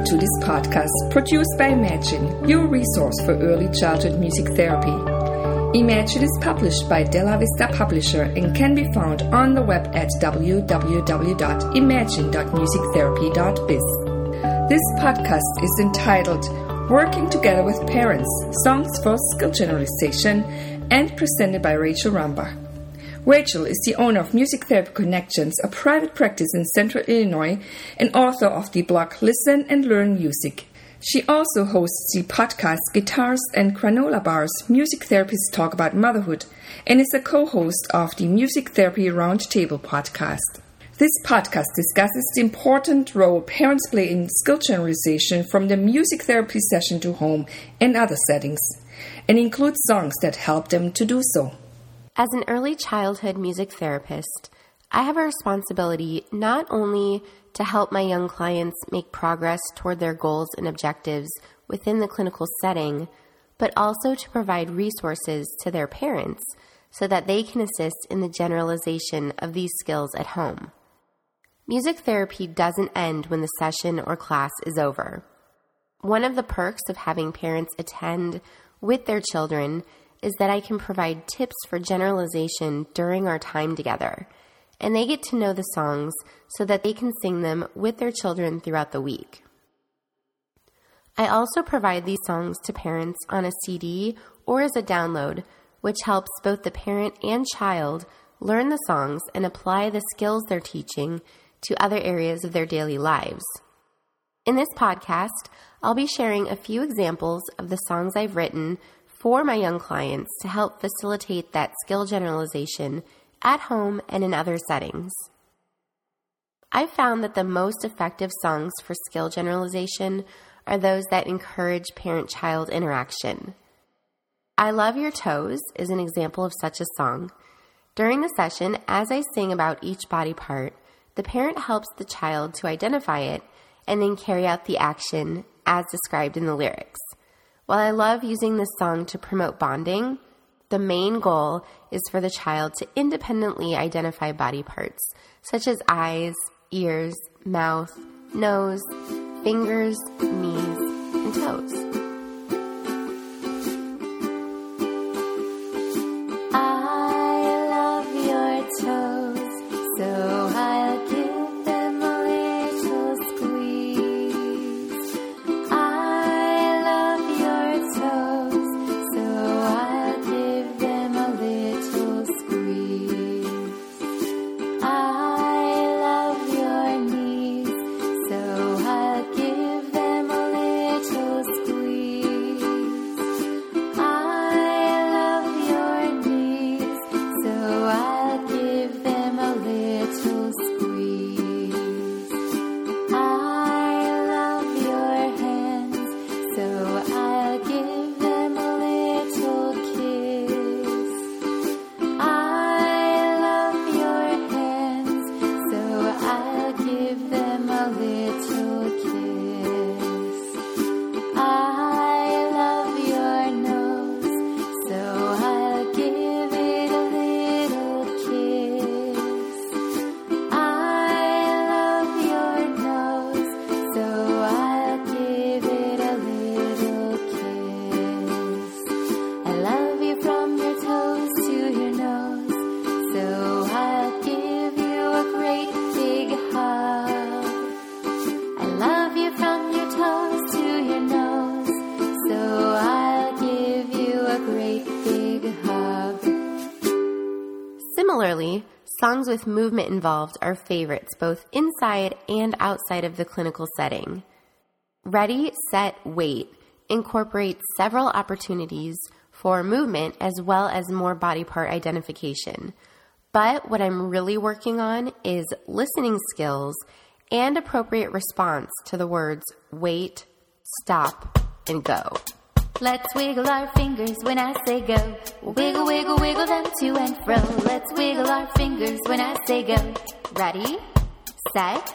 Welcome to this podcast produced by Imagine, your resource for early childhood music therapy. Imagine is published by Della Vista Publisher and can be found on the web at www.imagine.musictherapy.biz. This podcast is entitled Working Together with Parents Songs for Skill Generalization and presented by Rachel Rambach. Rachel is the owner of Music Therapy Connections, a private practice in Central Illinois, and author of the blog Listen and Learn Music. She also hosts the podcast Guitars and Granola Bars Music Therapists Talk About Motherhood and is a co host of the Music Therapy Roundtable podcast. This podcast discusses the important role parents play in skill generalization from the music therapy session to home and other settings, and includes songs that help them to do so. As an early childhood music therapist, I have a responsibility not only to help my young clients make progress toward their goals and objectives within the clinical setting, but also to provide resources to their parents so that they can assist in the generalization of these skills at home. Music therapy doesn't end when the session or class is over. One of the perks of having parents attend with their children is that I can provide tips for generalization during our time together, and they get to know the songs so that they can sing them with their children throughout the week. I also provide these songs to parents on a CD or as a download, which helps both the parent and child learn the songs and apply the skills they're teaching to other areas of their daily lives. In this podcast, I'll be sharing a few examples of the songs I've written for my young clients to help facilitate that skill generalization at home and in other settings. I've found that the most effective songs for skill generalization are those that encourage parent child interaction. I Love Your Toes is an example of such a song. During the session, as I sing about each body part, the parent helps the child to identify it and then carry out the action as described in the lyrics. While I love using this song to promote bonding, the main goal is for the child to independently identify body parts, such as eyes, ears, mouth, nose, fingers, knees, and toes. it's Similarly, songs with movement involved are favorites both inside and outside of the clinical setting. Ready, Set, Wait incorporates several opportunities for movement as well as more body part identification. But what I'm really working on is listening skills and appropriate response to the words wait, stop, and go. Let's wiggle our fingers when I say go. Wiggle, wiggle, wiggle them to and fro. Let's wiggle our fingers when I say go. Ready, set,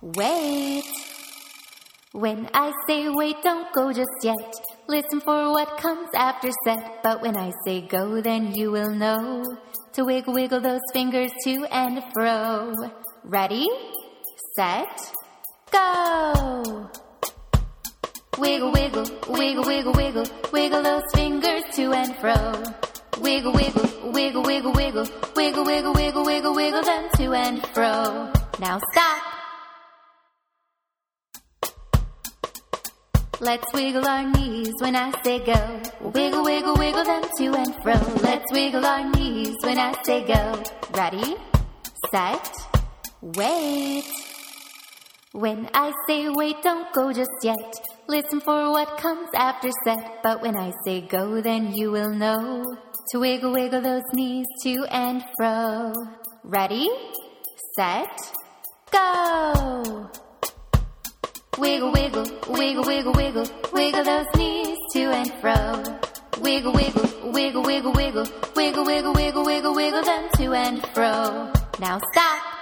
wait. When I say wait, don't go just yet. Listen for what comes after set. But when I say go, then you will know to wiggle, wiggle those fingers to and fro. Ready, set, go. Wiggle, wiggle, wiggle, wiggle, wiggle, wiggle those fingers to and fro. Wiggle, wiggle, wiggle, wiggle, wiggle, wiggle, wiggle, wiggle, wiggle, wiggle them to and fro. Now stop. Let's wiggle our knees when I say go. Wiggle, wiggle, wiggle them to and fro. Let's wiggle our knees when I say go. Ready, set, wait. When I say wait, don't go just yet. Listen for what comes after set. But when I say go, then you will know to wiggle, wiggle those knees to and fro. Ready, set, go. Wiggle, wiggle, wiggle, wiggle, wiggle, wiggle those knees to and fro. Wiggle, wiggle, wiggle, wiggle, wiggle, wiggle, wiggle, wiggle, wiggle, wiggle them to and fro. Now stop.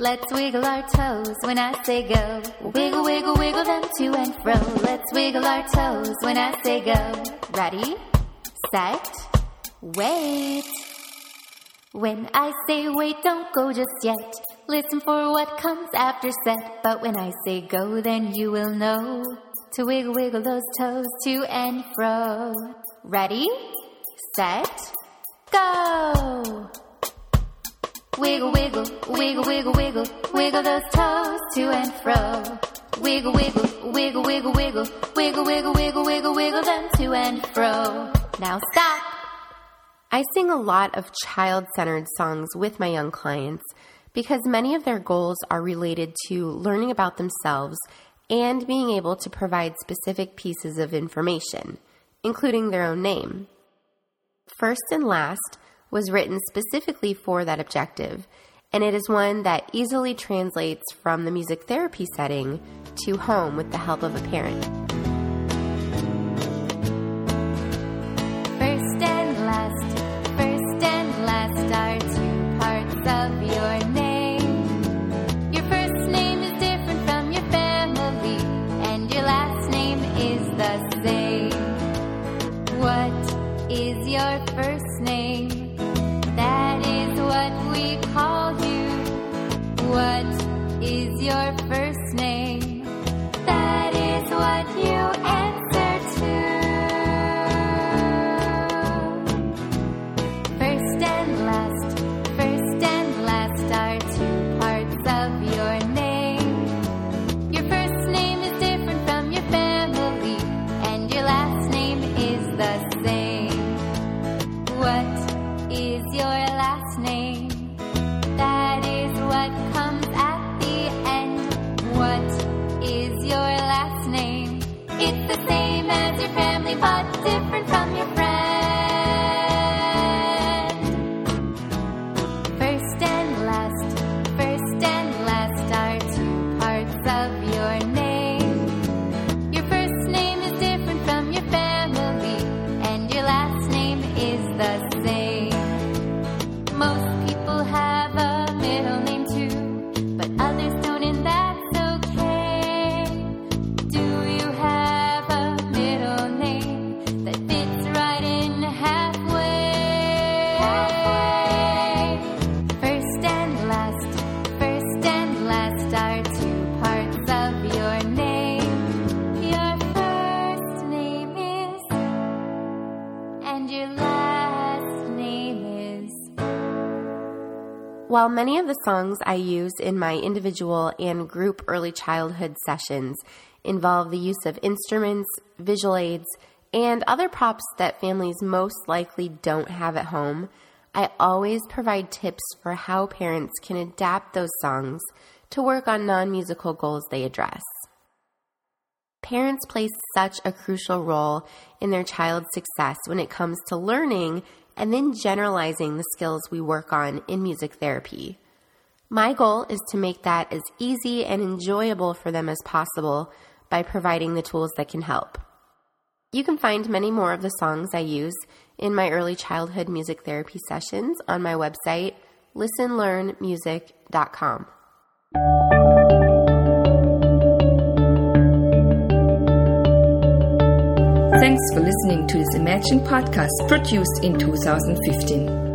Let's wiggle our toes when I say go. Wiggle, wiggle, wiggle them to and fro. Let's wiggle our toes when I say go. Ready, set, wait. When I say wait, don't go just yet. Listen for what comes after set. But when I say go, then you will know to wiggle, wiggle those toes to and fro. Ready, set, go. Wiggle, wiggle, wiggle, wiggle, wiggle, wiggle those toes to and fro. Wiggle, wiggle, wiggle, wiggle, wiggle, wiggle, wiggle, wiggle, wiggle, wiggle them to and fro. Now stop. I sing a lot of child centered songs with my young clients because many of their goals are related to learning about themselves and being able to provide specific pieces of information, including their own name. First and Last was written specifically for that objective, and it is one that easily translates from the music therapy setting to home with the help of a parent. First and last, first and last are two parts of your name. Your first name is different from your family, and your last name is the same. What is your first name? Your family, Putty While many of the songs I use in my individual and group early childhood sessions involve the use of instruments, visual aids, and other props that families most likely don't have at home, I always provide tips for how parents can adapt those songs to work on non musical goals they address. Parents play such a crucial role in their child's success when it comes to learning and then generalizing the skills we work on in music therapy. My goal is to make that as easy and enjoyable for them as possible by providing the tools that can help. You can find many more of the songs I use in my early childhood music therapy sessions on my website, listenlearnmusic.com. Thanks for listening to this Imagine podcast produced in 2015.